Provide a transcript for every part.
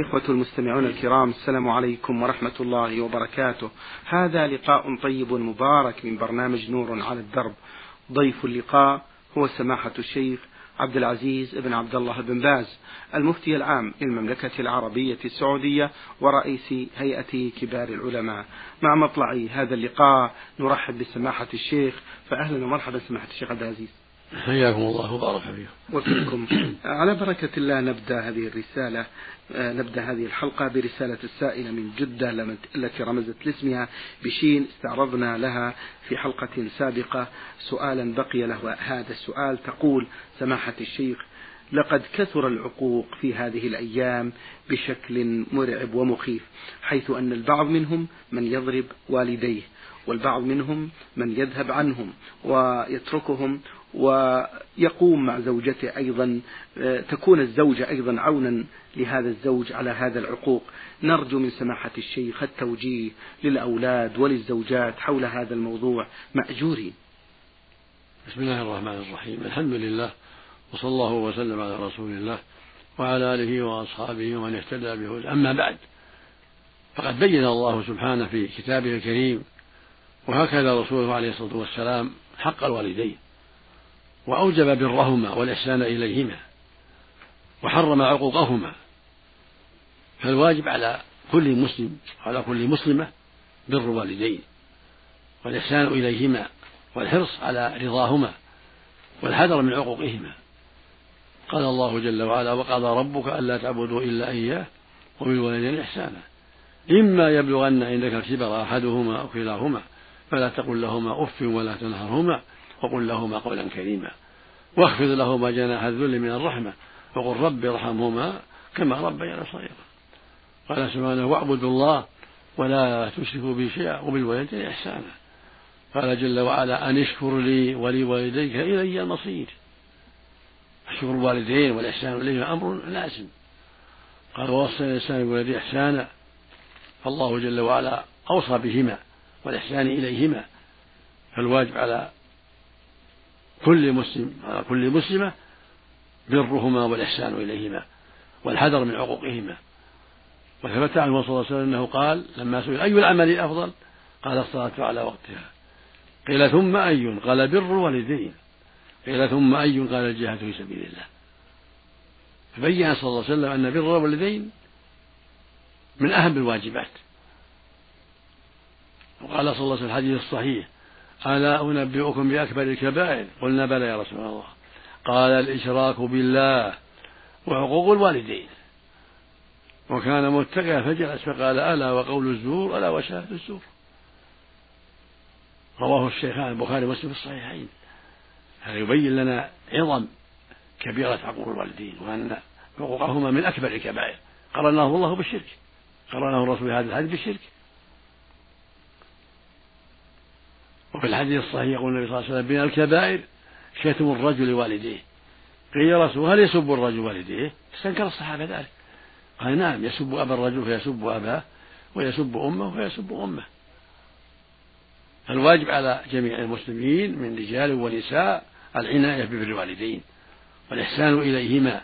إخوة المستمعون الكرام السلام عليكم ورحمة الله وبركاته. هذا لقاء طيب مبارك من برنامج نور على الدرب. ضيف اللقاء هو سماحة الشيخ عبد العزيز بن عبد الله بن باز المفتي العام للمملكة العربية السعودية ورئيس هيئة كبار العلماء. مع مطلع هذا اللقاء نرحب بسماحة الشيخ. فأهلا ومرحبا سماحة الشيخ عبد العزيز. حياكم الله وبارك فيكم. وفيكم. على بركة الله نبدأ هذه الرسالة آه، نبدأ هذه الحلقة برسالة السائلة من جدة التي رمزت لاسمها بشين استعرضنا لها في حلقة سابقة. سؤالا بقي له هذا السؤال. تقول سماحة الشيخ لقد كثر العقوق في هذه الأيام بشكل مرعب ومخيف حيث أن البعض منهم من يضرب والديه والبعض منهم من يذهب عنهم ويتركهم ويقوم مع زوجته أيضا آه، تكون الزوجة أيضا عونا لهذا الزوج على هذا العقوق. نرجو من سماحة الشيخ التوجيه للأولاد وللزوجات حول هذا الموضوع مأجورين. بسم الله الرحمن الرحيم. الحمد لله وصلى الله وسلم على رسول الله وعلى آله وأصحابه ومن اهتدى به أما بعد فقد بين الله سبحانه في كتابه الكريم وهكذا رسوله عليه الصلاة والسلام حق الوالدين. وأوجب برهما والإحسان إليهما وحرم عقوقهما فالواجب على كل مسلم على كل مسلمة بر الوالدين والإحسان إليهما والحرص على رضاهما والحذر من عقوقهما. قال الله جل وعلا وقضى ربك ألا تعبدوا إلا إياه وبالوالدين إحسانا. إما يبلغن عندك الكبر أحدهما أو كلاهما فلا تقل لهما أف ولا تنهرهما وقل لهما قولا كريما. واخفض لهما جناح الذل من الرحمة وقل رب ارحمهما كما ربيانا صغيرا. قال سبحانه واعبدوا الله ولا تشركوا به شيئا وبالوالدين إحسانا. قال جل وعلا أن اشكر لي ولوالديك إلي المصير. شكر الوالدين والإحسان إليهما أمر لازم. قال ووصينا الإنسان بوالديه إحسانا. فالله جل وعلا أوصى بهما والإحسان إليهما. فالواجب على كل مسلم على كل مسلمة برهما والإحسان إليهما والحذر من عقوقهما. وثبت عنه صلى الله عليه وسلم أنه قال لما سئل أي العمل الأفضل قال الصلاة على وقتها. قيل ثم أي؟ قال بر الوالدين قيل ثم أي؟ قال الجهاد في سبيل الله. فبين صلى الله عليه وسلم أن بر الوالدين من أهم الواجبات. وقال صلى الله عليه وسلم الحديث الصحيح ألا أنبئكم بأكبر الكبائر؟ قلنا بلى يا رسول الله. قال الإشراك بالله وعقوق الوالدين. وكان متكئا فجلس فقال ألا وقول الزور ألا وشهادة الزور. رواه الشيخان البخاري ومسلم في الصحيحين. هذا يبين لنا عظم كبيرة عقوق الوالدين وأن حقوقهما من أكبر الكبائر. قرناه الله بالشرك. قرنه الرسول هذا الحديث بالشرك. وفي الحديث الصحيح يقول النبي صلى الله عليه وسلم من الكبائر شتم الرجل والديه قيل يا رسول هل يسب الرجل والديه؟ استنكر الصحابة ذلك. قال نعم يسب أبا الرجل فيسب أباه ويسب أمه فيسب أمه. فالواجب على جميع المسلمين من رجال ونساء العناية ببر الوالدين والإحسان إليهما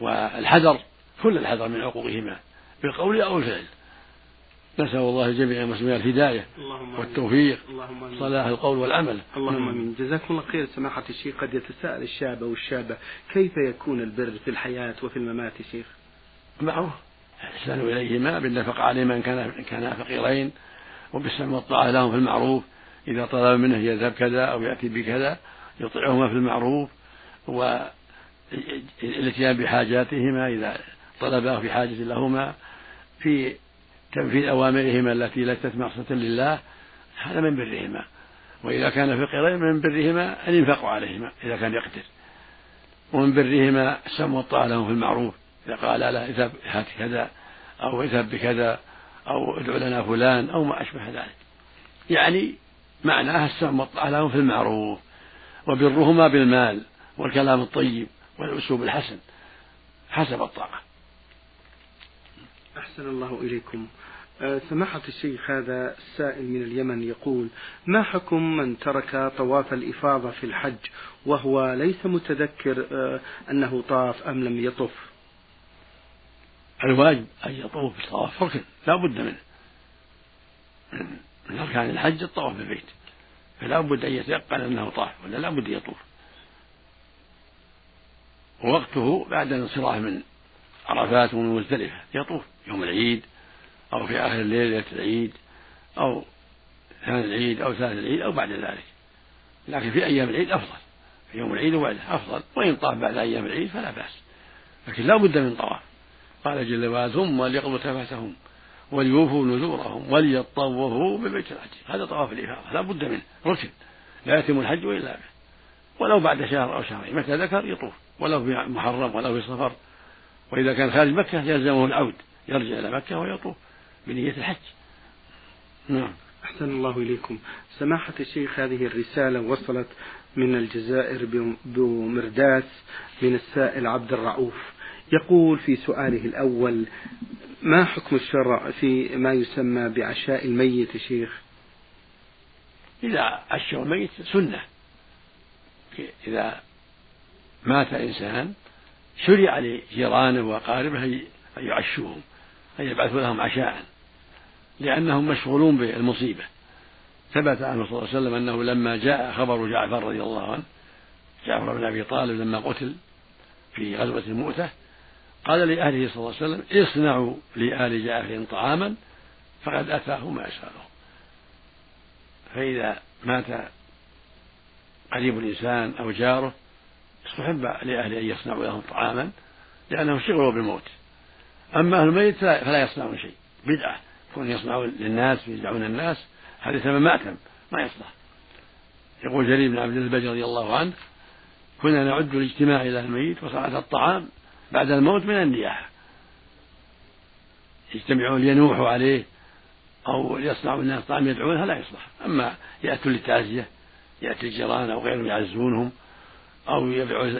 والحذر كل الحذر من عقوقهما بالقول أو الفعل. نسأل الله جميع المسلمين الهداية والتوفيق اللهم صلاح القول والعمل. اللهم آمين. جزاكم الله خير سماحة الشيخ. قد يتساءل الشاب والشابة كيف يكون البر في الحياة وفي الممات شيخ؟ معروف الإحسان إليهما بالنفقة عليهما إن كان كانا فقيرين وبالسمع والطاعة لهم في المعروف. إذا طلب منه يذهب كذا أو يأتي بكذا يطيعهما في المعروف. والإتيان بحاجاتهما إذا طلبا في حاجة لهما. في تنفيذ أوامرهما التي ليست معصية لله هذا من برهما. وإذا كان فقيرين من برهما أن ينفقوا عليهما إذا كان يقدر. ومن برهما السمع والطاعة لهم في المعروف إذا قال له اذهب هات كذا أو اذهب بكذا أو ادع لنا فلان أو ما أشبه ذلك. يعني معناها السمع والطاعة لهم في المعروف. وبرهما بالمال والكلام الطيب والأسلوب الحسن حسب الطاقة. أحسن الله إليكم. آه، سماحة الشيخ هذا السائل من اليمن يقول ما حكم من ترك طواف الإفاضة في الحج وهو ليس متذكر آه، أنه طاف أم لم يطف؟ الواجب أن يطوف بالطواف ركن لا بد منه. من أركان الحج الطواف بالبيت فلا بد أن يتيقن أنه طاف ولا لا بد يطوف. ووقته بعد الانصراف من عرفات ومن مزدلفة يطوف. يوم العيد أو في آخر الليل ليلة العيد أو ثاني العيد أو ثالث العيد أو بعد ذلك. لكن في أيام العيد أفضل. في يوم العيد وبعده أفضل. وإن طاف بعد أيام العيد فلا بأس. لكن لا بد من طواف. قال جل وعلا ثم ليقضوا تفاتهم وليوفوا نذورهم وليطوفوا ببيت الحج هذا طواف الإفاضة لا بد منه. ركن لا يتم الحج إلا به. ولو بعد شهر أو شهرين متى ذكر؟ يطوف. ولو في محرم ولو في صفر. وإذا كان خارج مكة يلزمه العود. يرجع إلى مكة ويطوف بنية الحج. نعم. أحسن الله إليكم. سماحة الشيخ هذه الرسالة وصلت من الجزائر بمرداس من السائل عبد الرؤوف. يقول في سؤاله الأول ما حكم الشرع في ما يسمى بعشاء الميت يا شيخ؟ إذا عشوا الميت سنة. إذا مات إنسان شرع لجيرانه وأقاربه أن يعشوهم. أن يبعثوا لهم عشاء لأنهم مشغولون بالمصيبة. ثبت عنه صلى الله عليه وسلم أنه لما جاء خبر جعفر رضي الله عنه جعفر بن أبي طالب لما قتل في غزوة المؤتة قال لأهله صلى الله عليه وسلم اصنعوا لآل جعفر طعاما فقد أتاه ما يسأله فإذا مات قريب الإنسان أو جاره استحب لأهله أن يصنعوا لهم طعاما لأنهم شغلوا بالموت. أما أهل الميت فلا يصنعون شيء. بدعة. كون يصنعون للناس ويدعون الناس. هذا سبب مأتم. ما يصلح. يقول جرير بن عبد البجر رضي الله عنه كنا نعد الاجتماع إلى الميت وصنعة الطعام بعد الموت من النياحة. يجتمعون لينوحوا عليه أو يصنعوا الناس طعام يدعونها لا يصلح. أما يأتوا للتعزية يأتي الجيران أو غيرهم يعزونهم أو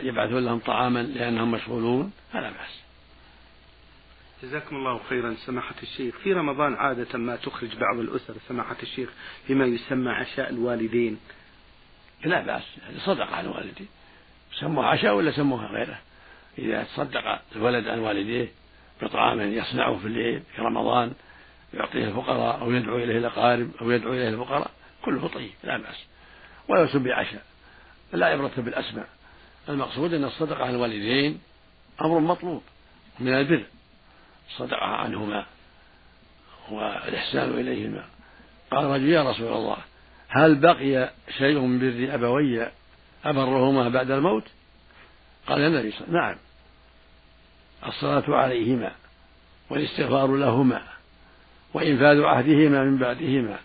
يبعثون لهم طعاما لأنهم مشغولون فلا بأس. جزاكم الله خيرا. سماحة الشيخ في رمضان عادة ما تخرج بعض الأسر سماحة الشيخ فيما يسمى عشاء الوالدين؟ لا بأس صدقة على الوالدين. سموها عشاء ولا سموها غيره؟ إذا تصدق الولد عن والديه بطعام يصنعه في الليل في رمضان يعطيه الفقراء أو يدعو إليه الأقارب أو يدعو إليه الفقراء كله طيب لا بأس. ولا سمي عشاء لا عبرة بالأسماء. المقصود أن الصدقة عن الوالدين أمر مطلوب من البر. الصدقة عنهما والإحسان إليهما. قال رجل يا رسول الله هل بقي شيء من بر أبوي أبرهما بعد الموت؟ قال النبي صلى الله عليه وسلم نعم. الصلاة عليهما والاستغفار لهما وإنفاذ عهدهما من بعدهما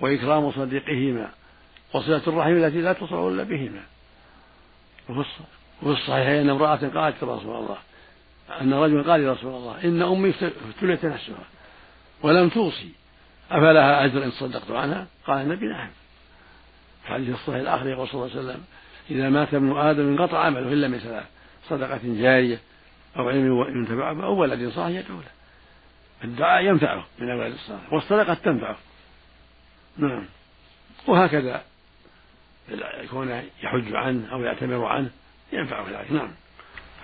وإكرام صديقهما وصلة الرحم التي لا تصل إلا بهما. وفي الصحيحين أن امرأة قالت رسول الله أن رجلا قال يا رسول الله إن أمي ابتليت نفسها ولم توصي أفلها أجر إن صدقت عنها؟ قال النبي نعم. حديث الصحيح الآخر يقول صلى الله عليه وسلم إذا مات ابن آدم انقطع عمله إلا من ثلاث صدقة جارية أو علم ينتفع به أو ولد صالح يدعو له. الدعاء ينفعه من الولد الصالح والصدقة تنفعه. نعم. وهكذا يكون يحج عنه أو يعتمر عنه ينفعه ذلك. نعم.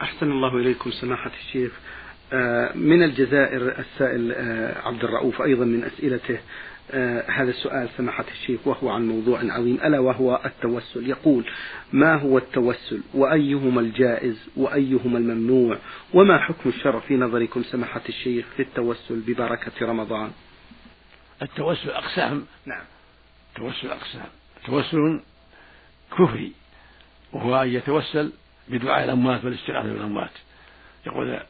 أحسن الله إليكم سماحة الشيخ. آه، من الجزائر السائل آه، عبد الرؤوف أيضا من أسئلته آه، هذا السؤال سماحة الشيخ وهو عن موضوع عظيم ألا وهو التوسل. يقول ما هو التوسل؟ وأيهما الجائز؟ وأيهما الممنوع؟ وما حكم الشرع في نظركم سماحة الشيخ في التوسل ببركة رمضان؟ التوسل أقسام. نعم. التوسل أقسام. توسل كفري وهو أن يتوسل بدعاء الأموات والاستغاثة بالأموات. يقول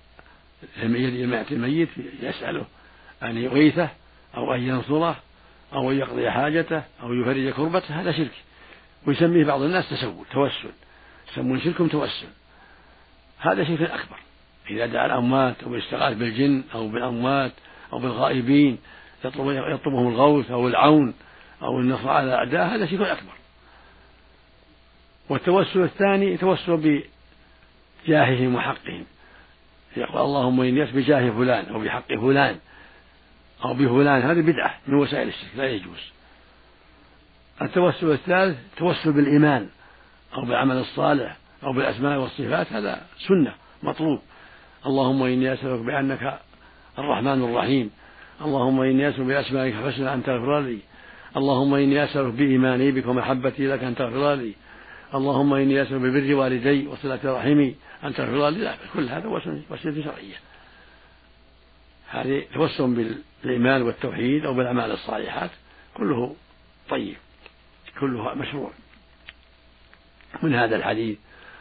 لما يأتي الميت يسأله أن يغيثه أو أن ينصره أو أن يقضي حاجته أو يفرج كربته. هذا شرك. ويسميه بعض الناس تسول توسل. يسمون شركهم توسل. هذا شرك أكبر. إذا دعا الأموات أو استغاث بالجن أو بالأموات أو بالغائبين يطلب يطلبهم الغوث أو العون أو النصر على الأعداء هذا شرك أكبر. والتوسل الثاني توسل بجاههم وحقهم. يقول اللهم إني بجاه فلان أو بحق فلان أو بفلان. هذه بدعة من وسائل الشرك لا يجوز. التوسل الثالث التوسل بالإيمان أو بالعمل الصالح أو بالأسماء والصفات. هذا سنة مطلوب. اللهم إني أسألك بأنك الرحمن الرحيم. اللهم إني أسأل بأسمائك الحسنى أن تغفر لي. اللهم إني أسألك بإيماني بك ومحبتي لك أن تغفر لي. اللهم إني أسأل ببر والدي وصلة رحمي أن تغفر لي كل هذا وسيلة شرعية. هذه توسل بالإيمان والتوحيد أو بالأعمال الصالحات. كله طيب. كله مشروع. من هذا الحديث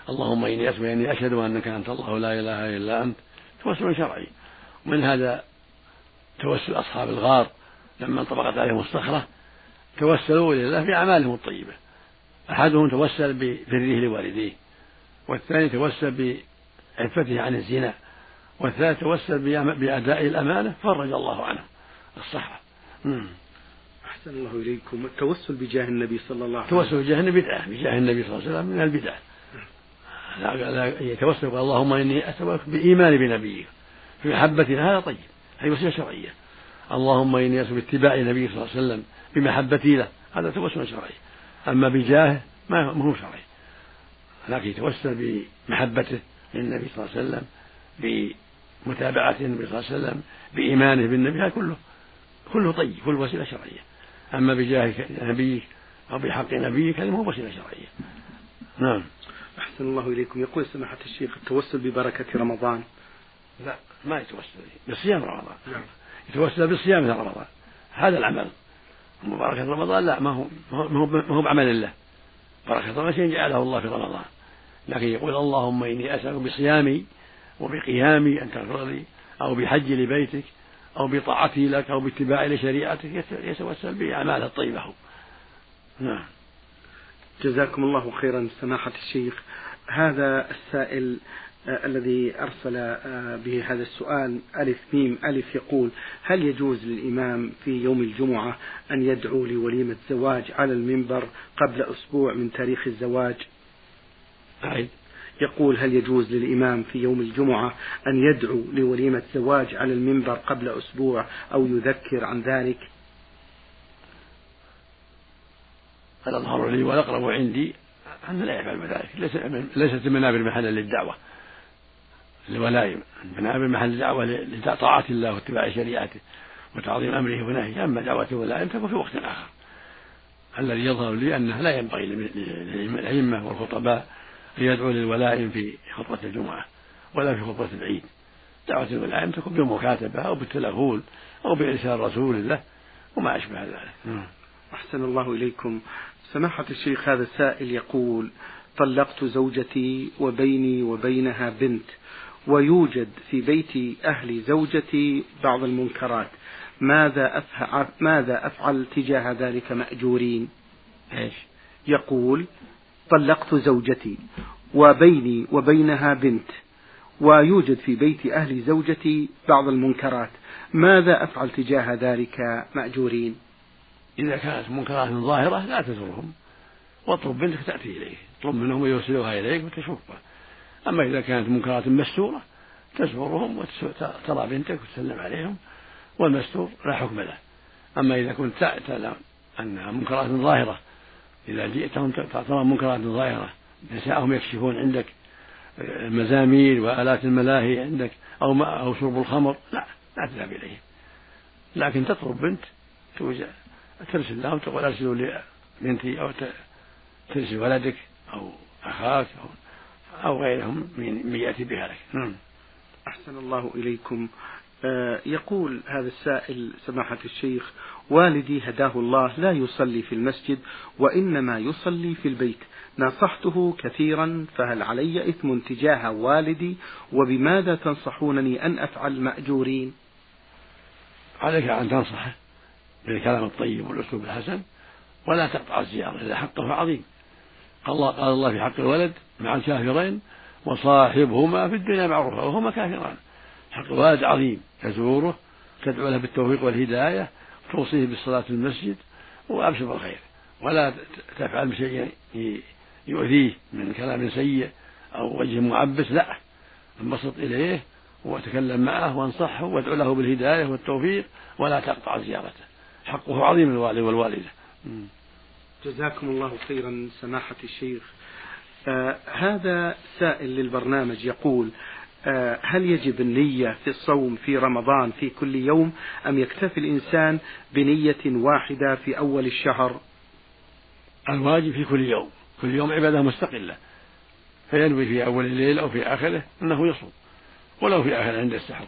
اللهم إني أسمع إني أشهد أنك أنت الله لا إله إلا أنت. توسل شرعي. ومن هذا توسل أصحاب الغار لما انطبقت عليهم الصخرة توسلوا إلى الله بأعمالهم الطيبة. أحدهم توسل ببره لوالديه والثاني توسل بعفته عن الزنا والثالث توسل بأداء الأمانة فرج الله عنه. الصحراء أحسن الله إليكم. التوسل بجاه النبي صلى الله عليه وسلم. التوسل بجاه النبي بدعة بجاه النبي صلى الله عليه وسلم من البدع. يتوسل اللهم إني أسألك بإيمان بنبيك في محبتنا هذا طيب هذه وسيلة شرعية. اللهم إني أسألك باتباع النبي صلى الله عليه وسلم بمحبتي له هذا توسل شرعي. أما بجاهه ما هو شرعي. لكن يتوسل بمحبته للنبي صلى الله عليه وسلم بمتابعة النبي صلى الله عليه وسلم بإيمانه بالنبي هذا كله كله طيب كله وسيلة شرعية. أما بجاه نبيك أو بحق نبيك هذه مو وسيلة شرعية. نعم. أحسن الله إليكم. يقول سماحة الشيخ التوسل ببركة رمضان. لا ما يتوسل. بصيام رمضان. نعم. يتوسل بصيام رمضان. هذا العمل. بركة رمضان؟ لا ما هو ما هو بعمل الله. بركة رمضان شيء جعله الله في رمضان. لكن يقول اللهم إني أسألك بصيامي وبقيامي أن تغفر لي أو بحج لبيتك أو بطاعتي لك أو باتباعي لشريعتك يتوسل بأعماله الطيبة. نعم. جزاكم الله خيرا سماحة الشيخ. هذا السائل الذي أرسل آه به هذا السؤال ألف ميم ألف يقول هل يجوز للإمام في يوم الجمعة أن يدعو لوليمة زواج على المنبر قبل أسبوع من تاريخ الزواج؟ أعيد يقول هل يجوز للإمام في يوم الجمعة أن يدعو لوليمة زواج على المنبر قبل أسبوع أو يذكر عن ذلك؟ الأظهر لي والأقرب عندي أن لا يفعل ذلك. ليست المنابر محلا للدعوة. الولائم المنابر محل الدعوة لطاعة الله واتباع شريعته وتعظيم أمره ونهيه. أما دعوة الولائم تكون في وقت آخر. الذي يظهر لي أنه لا ينبغي للأئمة والخطباء أن يدعو للولائم في خطبة الجمعة ولا في خطبة العيد. دعوة الولائم تكون بالمكاتبة أو بالتلغول أو بإرسال رسول الله وما أشبه ذلك. نعم. أحسن الله إليكم. سماحة الشيخ هذا السائل يقول طلقت زوجتي وبيني وبينها بنت. ويوجد في بيت أهل زوجتي بعض المنكرات. ماذا أفعل, ماذا أفعل تجاه ذلك مأجورين؟ إيش؟ يقول طلقت زوجتي وبيني وبينها بنت ويوجد في بيت أهل زوجتي بعض المنكرات. ماذا أفعل تجاه ذلك مأجورين؟ إذا كانت منكرات ظاهرة لا تزورهم واطلب بنتك تأتي إليه اطلب منهم يوصلوها إليك وتشوفها. أما إذا كانت منكرات مستورة تزورهم وترى بنتك وتسلم عليهم والمستور لا حكم له. أما إذا كنت تعلم أنها منكرات ظاهرة إذا جئتهم ترى منكرات ظاهرة نساءهم يكشفون عندك المزامير وآلات الملاهي عندك أو ما أو شرب الخمر لا لا تذهب إليهم. لكن تطلب بنت ترسل لهم تقول أرسلوا لي بنتي أو ترسل ولدك أو أخاك أو أو غيرهم من يأتي بها لك نعم. أحسن الله إليكم. آه يقول هذا السائل سماحة الشيخ والدي هداه الله لا يصلي في المسجد وإنما يصلي في البيت. نصحته كثيرا فهل علي إثم تجاه والدي؟ وبماذا تنصحونني أن أفعل مأجورين؟ عليك أن تنصحه بالكلام الطيب والأسلوب الحسن ولا تقطع الزيارة إذا حقه عظيم الله, قال الله في حق الولد مع الكافرين وصاحبهما في الدنيا معروفا وهما كافران. حق الولد عظيم تزوره تدعو له بالتوفيق والهداية توصيه بالصلاة في المسجد وأبشر بالخير. ولا تفعل بشيء يؤذيه من كلام سيء أو وجه معبس لا. انبسط إليه وتكلم معه وانصحه وادعو له بالهداية والتوفيق ولا تقطع زيارته. حقه عظيم الوالد والوالدة. جزاكم الله خيرا سماحة الشيخ. آه هذا سائل للبرنامج يقول آه، هل يجب النية في الصوم في رمضان في كل يوم؟ أم يكتفي الإنسان بنية واحدة في أول الشهر؟ الواجب في كل يوم. كل يوم عبادة مستقلة. فينوي في أول الليل أو في آخره أنه يصوم ولو في آخر عند السحر.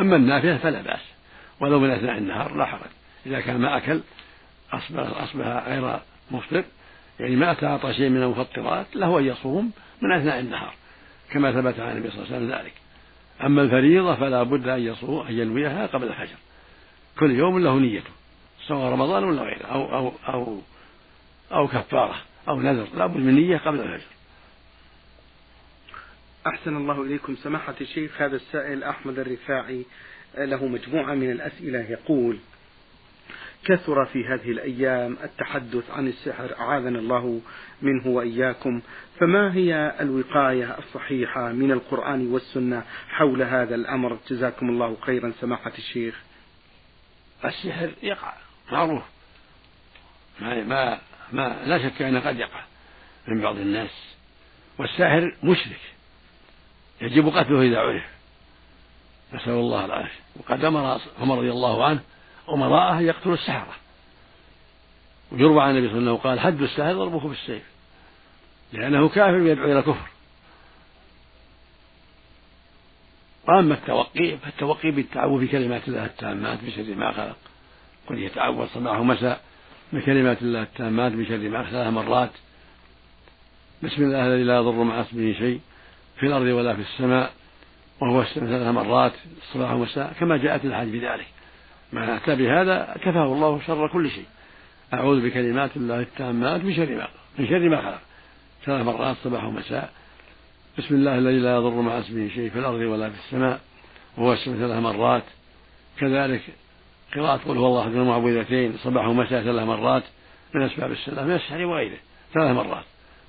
أما النافلة فلا بأس ولو من أثناء النهار لا حرج. إذا كان ما أكل أصبح, أصبح غير مفطر. يعني ما تعاطى شيء من المفطرات له أن يصوم من أثناء النهار كما ثبت عن النبي صلى الله عليه وسلم ذلك. أما الفريضة فلا بد أن يصوم أن ينويها قبل الفجر. كل يوم له نيته سواء رمضان ولا غيره أو أو أو أو كفارة أو نذر لا بد من نية قبل الفجر. أحسن الله إليكم. سماحة الشيخ هذا السائل أحمد الرفاعي له مجموعة من الأسئلة يقول كثر في هذه الأيام التحدث عن السحر أعاذنا الله منه وإياكم. فما هي الوقاية الصحيحة من القرآن والسنة حول هذا الأمر؟ جزاكم الله خيرا سماحة الشيخ. السحر يقع معروف. ما, ما, ما لا شك أنه قد يقع من بعض الناس. والساحر مشرك. يجب قتله إذا عرف. نسأل الله العافية. وقد أمر عمر رضي الله عنه أمراءه يقتلوا السحرة. ويروى عن النبي صلى الله عليه وسلم قال حد الساحر ضربه بالسيف. لأنه كافر يدعو إلى كفر. وأما التوقي فالتوقي بالتعوذ بكلمات الله التامات بشر ما خلق. قل يتعوذ صباح ومساء بكلمات الله التامات بشر ما ثلاث مرات. بسم الله الذي لا يضر مع اسمه شيء في الأرض ولا في السماء وهو ثلاث مرات. الصباح والمساء كما جاءت الحج بذلك. ما أتى بهذا كفاه الله شر كل شيء. أعوذ بكلمات الله التامات من شر ما من شر ما خلق. ثلاث مرات صباح ومساء. بسم الله الذي لا يضر مع اسمه شيء في الأرض ولا في السماء. وهو السماء ثلاث مرات. كذلك قراءة قل هو الله أحد المعوذتين صباح ومساء ثلاث مرات. من أسباب السلام من السحر وغيره. ثلاث مرات.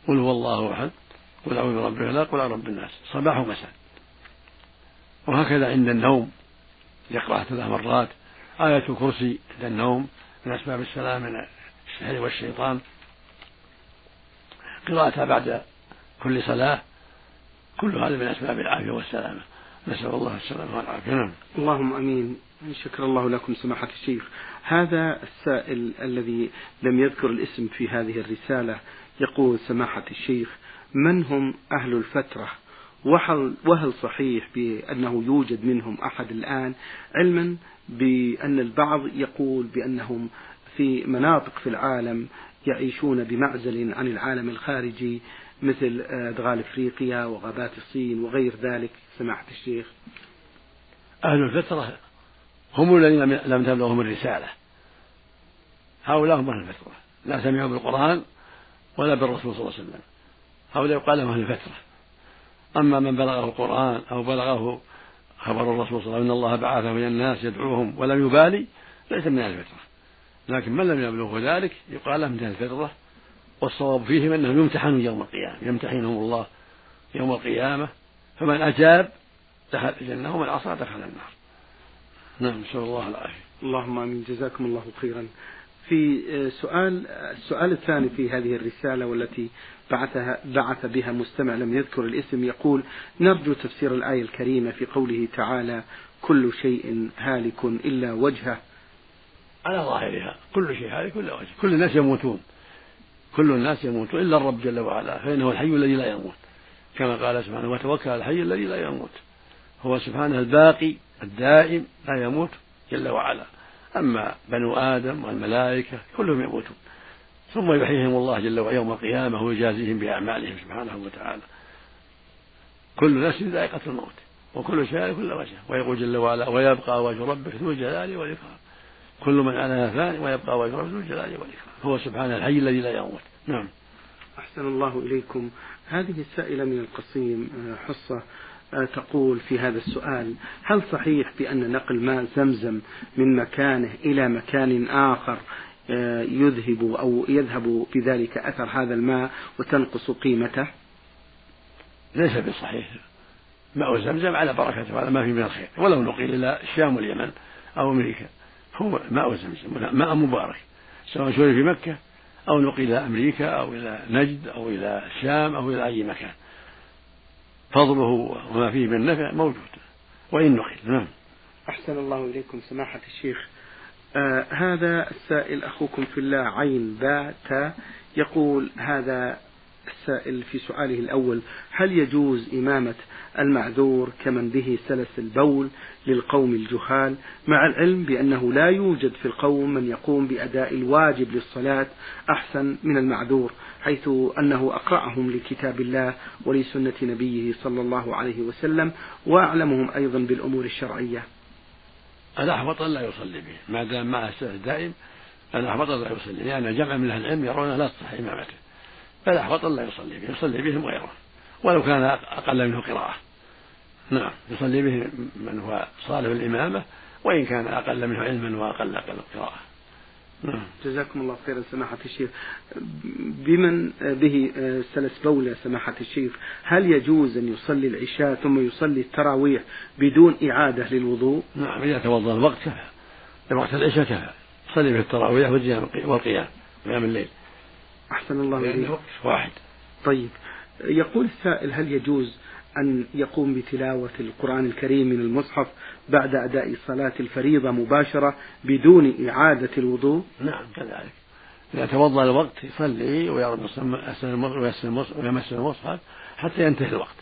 قل هو الله أحد. قل أعوذ برب الفلق قل رب الناس. صباح ومساء. وهكذا عند النوم. يقرأ ثلاث مرات. آية الكرسي عند النوم من أسباب السلام من السحر والشيطان. قراءتها بعد كل صلاة كل هذا من أسباب العافية والسلامة. نسأل الله السلامة والعافية. نعم. اللهم آمين. شكر الله لكم سماحة الشيخ. هذا السائل الذي لم يذكر الاسم في هذه الرسالة يقول سماحة الشيخ من هم أهل الفترة؟ وهل, وهل صحيح بأنه يوجد منهم أحد الآن علما بأن البعض يقول بأنهم في مناطق في العالم يعيشون بمعزل عن العالم الخارجي مثل أدغال أفريقيا وغابات الصين وغير ذلك؟ سماحة الشيخ. أهل الفترة هم الذين لم تبلغهم الرسالة. هؤلاء هم أهل الفترة لا سمعوا بالقرآن ولا بالرسول صلى الله عليه وسلم. هؤلاء يقال لهم أهل الفترة أما من بلغه القرآن أو بلغه خبر الرسول صلى الله عليه وسلم أن الله بعثه إلى الناس يدعوهم ولم يبالي ليس من أهل الفترة لكن من لم يبلغه ذلك يقال له من أهل الفترة والصواب فيهم أنهم يمتحنون يوم القيامة يمتحنهم الله يوم القيامة فمن أجاب دخل الجنة ومن عصى دخل النار. نعم نسأل الله العافية. اللهم آمين. جزاكم الله خيرا. في سؤال السؤال الثاني في هذه الرسالة والتي بعثها بعث بها مستمع لم يذكر الاسم يقول نرجو تفسير الآية الكريمة في قوله تعالى كل شيء هالك إلا وجهه. على ظاهرها كل شيء هالك إلا وجهه. كل الناس يموتون. كل الناس يموتون إلا الرب جل وعلا فإنه الحي الذي لا يموت. كما قال سبحانه وتوكل على الحي الذي لا يموت. هو سبحانه الباقي الدائم لا يموت جل وعلا. أما بنو آدم والملائكة كلهم يموتون. ثم يحييهم الله جل وعلا يوم القيامة ويجازيهم بأعمالهم سبحانه وتعالى. كل نفس ذائقة الموت وكل شيء كل وجه. ويقول جل وعلا ويبقى وجه ربك ذو الجلال والإكرام. كل من عليها فان ويبقى وجه ربك ذو الجلال والإكرام. هو سبحانه الحي الذي لا يموت. نعم. أحسن الله إليكم. هذه السائلة من القصيم آه، حصة. تقول في هذا السؤال هل صحيح بأن نقل ماء زمزم من مكانه إلى مكان آخر آه، يذهب أو يذهب بذلك أثر هذا الماء وتنقص قيمته؟ ليس بصحيح. ماء زمزم على بركته وعلى ما فيه من الخير. ولو نقل إلى الشام واليمن أو أمريكا هو ماء زمزم ماء مبارك سواء شرب في مكة أو نقل إلى أمريكا أو إلى نجد أو إلى الشام أو إلى أي مكان. فضله وما فيه من نفع موجود. وإن نقل نعم. أحسن الله إليكم سماحة الشيخ. آه هذا السائل أخوكم في الله عين باء تاء يقول هذا السائل في سؤاله الأول هل يجوز إمامة المعذور كمن به سلس البول للقوم الجهال؟ مع العلم بأنه لا يوجد في القوم من يقوم بأداء الواجب للصلاة أحسن من المعذور حيث أنه أقرأهم لكتاب الله ولسنة نبيه صلى الله عليه وسلم وأعلمهم أيضا بالأمور الشرعية. الأحوط لا يصلي به ما دام معه السلف دائم الأحوط لا يصلي لأن يعني جمع من أهل العلم يرون لا تصح إمامته. فالأحوط أن لا يصلي به يصلي بهم غيره ولو كان أقل منه قراءة. نعم يصلي به من هو صالح الإمامة وإن كان أقل منه علما وأقل أقل قراءة. نعم. جزاكم الله خيرا سماحة الشيخ. بمن به سلس بولة سماحة الشيخ. هل يجوز أن يصلي العشاء ثم يصلي التراويح بدون إعادة للوضوء؟ نعم إذا توضأ الوقت كفى وقت العشاء كفى. يصلي به التراويح والقيام قيام الليل. أحسن الله إليك. واحد. طيب يقول السائل هل يجوز أن يقوم بتلاوة القرآن الكريم من المصحف بعد أداء صلاة الفريضة مباشرة بدون إعادة الوضوء؟ نعم كذلك. إذا توضأ الوقت يصلي ويمس المصحف حتى ينتهي الوقت.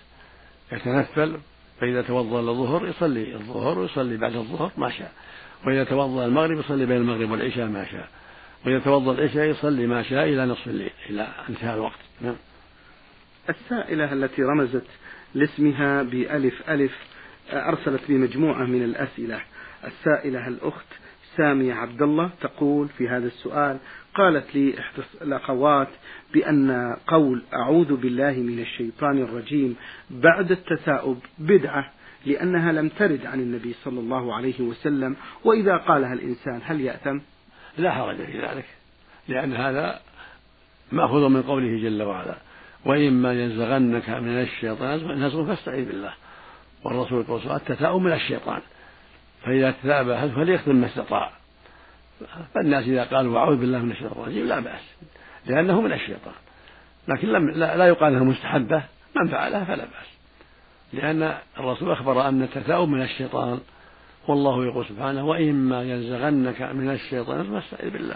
يتنفل فإذا توضأ الظهر يصلي الظهر ويصلي بعد الظهر ما شاء. وإذا توضأ المغرب يصلي بين المغرب والعشاء ما شاء. وإذا توضأ العشاء يصلي ما شاء إلى نصف الليل إلى انتهاء الوقت. نعم. السائلة التي رمزت لاسمها بألف ألف أرسلت بمجموعة من الأسئلة. السائلة الأخت سامية عبد الله تقول في هذا السؤال قالت لي إحدى الأخوات بأن قول أعوذ بالله من الشيطان الرجيم بعد التثاؤب بدعة لأنها لم ترد عن النبي صلى الله عليه وسلم. وإذا قالها الإنسان هل يأثم؟ لا حرج في ذلك لأن هذا مأخوذ من قوله جل وعلا وإما ينزغنك من الشيطان نزغ فاستعذ بالله. والرسول يقول التثاؤب من الشيطان. فإذا تثاءب أحد فليختم ما استطاع. فالناس إذا قالوا أعوذ بالله من الشيطان الرجيم لا بأس لأنه من الشيطان. لكن لم لا, يقال إنها مستحبة من فعلها فلا بأس. لأن الرسول أخبر أن التثاؤب من الشيطان. والله يقول سبحانه وإما ينزغنك من الشيطان فاستعذ بالله.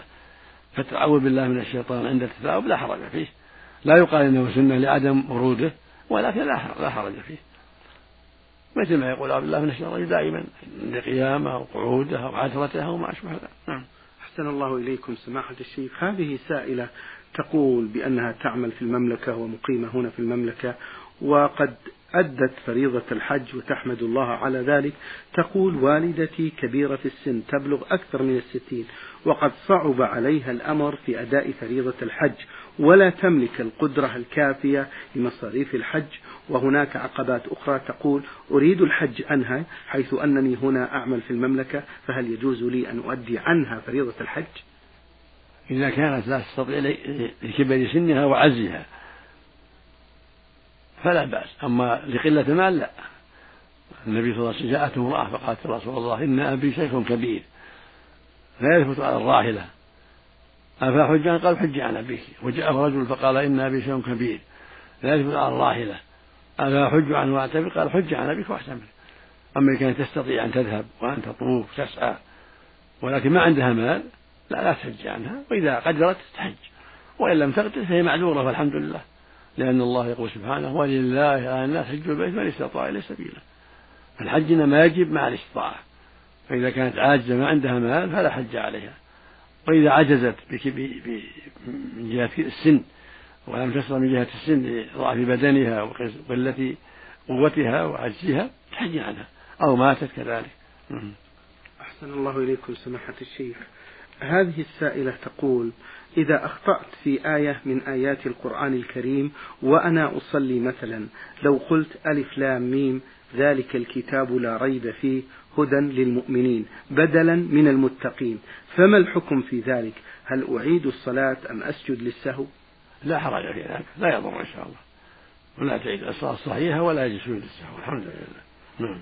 فتعوذ بالله من الشيطان عند التثاؤب لا حرج فيه. لا يقال إنه سنة لعدم وروده ولكن لا حرج فيه. مثل ما يقول عبد الله من الشيطان دائما عند قيامه أو قعودة أو عثرته أو ما أشبه ذلك. نعم. أحسن الله إليكم. سماحة الشيخ هذه سائلة تقول بأنها تعمل في المملكة ومقيمة هنا في المملكة وقد أدت فريضة الحج وتحمد الله على ذلك. تقول والدتي كبيرة في السن تبلغ أكثر من الستين وقد صعب عليها الأمر في أداء فريضة الحج ولا تملك القدرة الكافية لمصاريف الحج. وهناك عقبات أخرى تقول أريد الحج عنها حيث أنني هنا أعمل في المملكة فهل يجوز لي أن أؤدي عنها فريضة الحج؟ إذا كانت لا تستطيع لكبر سنها وعزها. فلا بأس. أما لقلة المال لا. النبي صلى الله عليه وسلم جاءته امرأة فقالت يا رسول الله إن أبي شيخ كبير. لا يثبت على الراحلة أفحج عن قال حج عن أبيك. وجاءه رجل فقال إن أبي شيء كبير. لا يثبت على الراحلة أفحج عنه وأعتمر قال حج عن أبيك واعتمر أما إن كانت تستطيع أن تذهب وأن تطوف تسعى ولكن ما عندها مال لا لا تحج عنها. وإذا قدرت تحج. وإن لم تقدر فهي معذورة والحمد لله. لأن الله يقول سبحانه ولله على الناس حج البيت من استطاع إليه سبيلا الحج إنما يجب مع الاستطاعة. فإذا كانت عاجزة ما عندها مال فلا حج عليها. وإذا عجزت من جهة السن ولم تستطع من جهة السن لضعف بدنها وقلة قوتها وعجزها تحج عنها. أو ماتت كذلك. أحسن الله إليكم سماحة الشيخ. هذه السائلة تقول إذا أخطأت في آية من آيات القرآن الكريم وأنا أصلي مثلا لو قلت ألف لام ميم ذلك الكتاب لا ريب فيه هدى للمؤمنين بدلا من المتقين. فما الحكم في ذلك؟ هل أعيد الصلاة أم أسجد للسهو؟ لا حرج في ذلك لا يضر إن شاء الله. ولا تعيد الصلاة الصحيحة ولا يجوز سجود للسهو الحمد لله. نعم.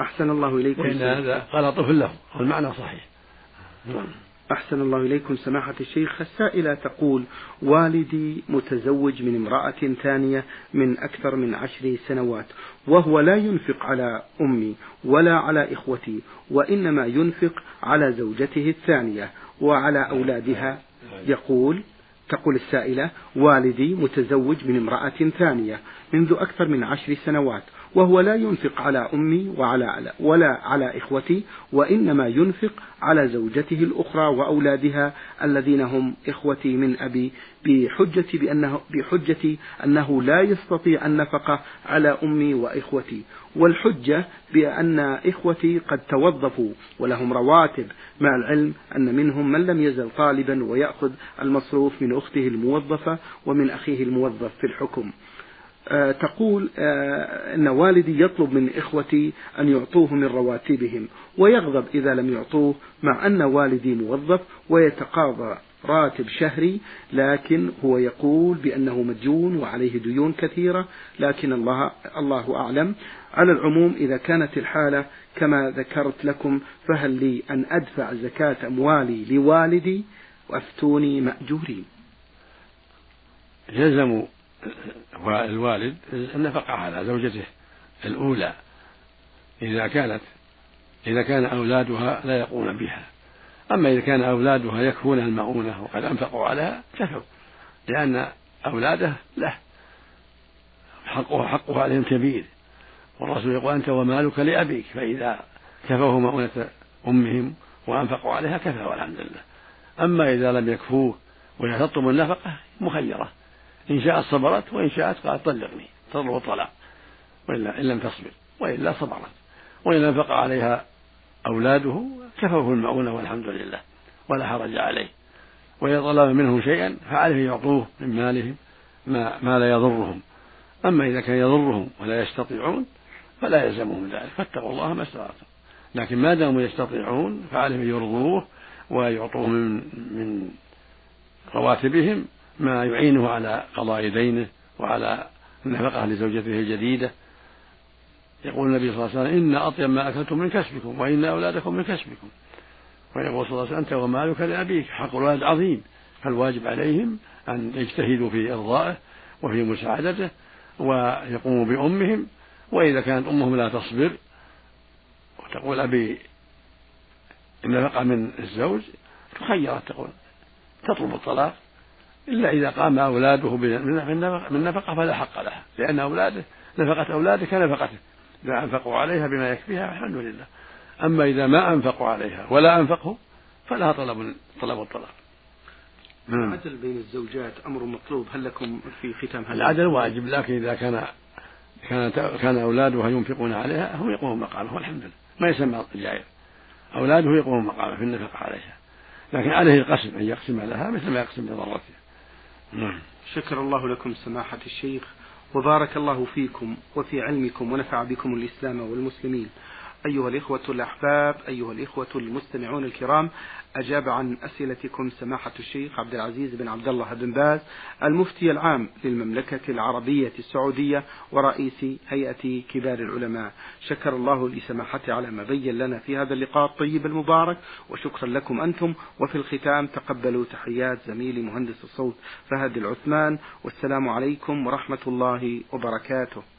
أحسن الله إليكم وإن هذا غلط في اللفظ والمعنى صحيح. نعم. أحسن الله إليكم سماحة الشيخ. السائلة تقول والدي متزوج من امرأة ثانية من أكثر من عشر سنوات وهو لا ينفق على أمي ولا على إخوتي وإنما ينفق على زوجته الثانية وعلى أولادها. يقول تقول السائلة والدي متزوج من امرأة ثانية منذ أكثر من عشر سنوات وهو لا ينفق على أمي وعلى ولا على إخوتي وإنما ينفق على زوجته الأخرى وأولادها الذين هم إخوتي من أبي بحجة بأنه بحجة أنه لا يستطيع النفقة على أمي وإخوتي. والحجة بأن إخوتي قد توظفوا ولهم رواتب مع العلم أن منهم من لم يزل طالبا ويأخذ المصروف من أخته الموظفة ومن أخيه الموظف في الحكم. تقول آه، أن والدي يطلب من إخوتي أن يعطوه من رواتبهم ويغضب إذا لم يعطوه مع أن والدي موظف ويتقاضى راتب شهري لكن هو يقول بأنه مديون وعليه ديون كثيرة لكن الله الله أعلم. على العموم إذا كانت الحالة كما ذكرت لكم فهل لي أن أدفع زكاة أموالي لوالدي؟ وأفتوني مأجورين. يلزم الوالد النفقة على زوجته الأولى. إذا كانت إذا كان أولادها لا يقومون بها. أما إذا كان أولادها يكفون المؤونة وقد أنفقوا عليها كفوا. لأن أولاده له حقه حقه عليهم كبير. والرسول يقول أنت ومالك لأبيك. فإذا كفوه مؤونة أمهم وأنفقوا عليها كفى والحمد لله. أما إذا لم يكفوه وهي تطلب النفقة مخيرة. إن شاءت صبرت وإن شاءت قالت طلقني. تطلب الطلاق وإلا إن لم تصبر. وإلا صبرت. وإن أنفق عليها أولاده كفوه المعونة والحمد لله. ولا حرج عليه. وإذا طلب منهم شيئا فعليه يعطوه من مالهم ما, ما لا يضرهم. أما إذا كان يضرهم ولا يستطيعون فلا يلزمهم ذلك. فاتقوا الله ما استطعتم. لكن ما داموا يستطيعون فعليهم يرضوه ويعطوه من من رواتبهم ما يعينه على قضاء دينه وعلى النفقة لزوجته الجديدة. يقول النبي صلى الله عليه وسلم إن أطيب ما أكلتم من كسبكم وإن أولادكم من كسبكم. ويقول صلى الله عليه وسلم أنت ومالك لأبيك. حق الولد عظيم. فالواجب عليهم أن يجتهدوا في إرضائه وفي مساعدته ويقوموا بأمهم. وإذا كانت أمهم لا تصبر وتقول أبي النفقة من الزوج تخيرت تقول تطلب الطلاق. إلا إذا قام أولاده من نفقة فلا حق لها لأن أولاده نفقة أولاده كنفقته إذا أنفقوا عليها بما يكفيها الحمد لله. أما إذا ما أنفقوا عليها ولا أنفقوا فلها طلب طلب الطلاق. نعم. العدل بين الزوجات أمر مطلوب. هل لكم في ختام هذا؟ العدل واجب لكن إذا كان كان كان أولادها ينفقون عليها هم يقومون مقامه والحمد لله. ما يسمى جائر أولاده يقومون مقامه في النفقة عليها. لكن عليه القسم أن يقسم لها مثل ما يقسم لضرتها نعم. شكر الله لكم سماحة الشيخ وبارك الله فيكم وفي علمكم ونفع بكم الإسلام والمسلمين. أيها الإخوة الأحباب أيها الإخوة المستمعون الكرام أجاب عن أسئلتكم سماحة الشيخ عبد العزيز بن عبد الله بن باز المفتي العام للمملكة العربية السعودية ورئيس هيئة كبار العلماء. شكر الله لسماحته على ما بين لنا في هذا اللقاء الطيب المبارك وشكرا لكم أنتم وفي الختام تقبلوا تحيات زميلي مهندس الصوت فهد العثمان والسلام عليكم ورحمة الله وبركاته.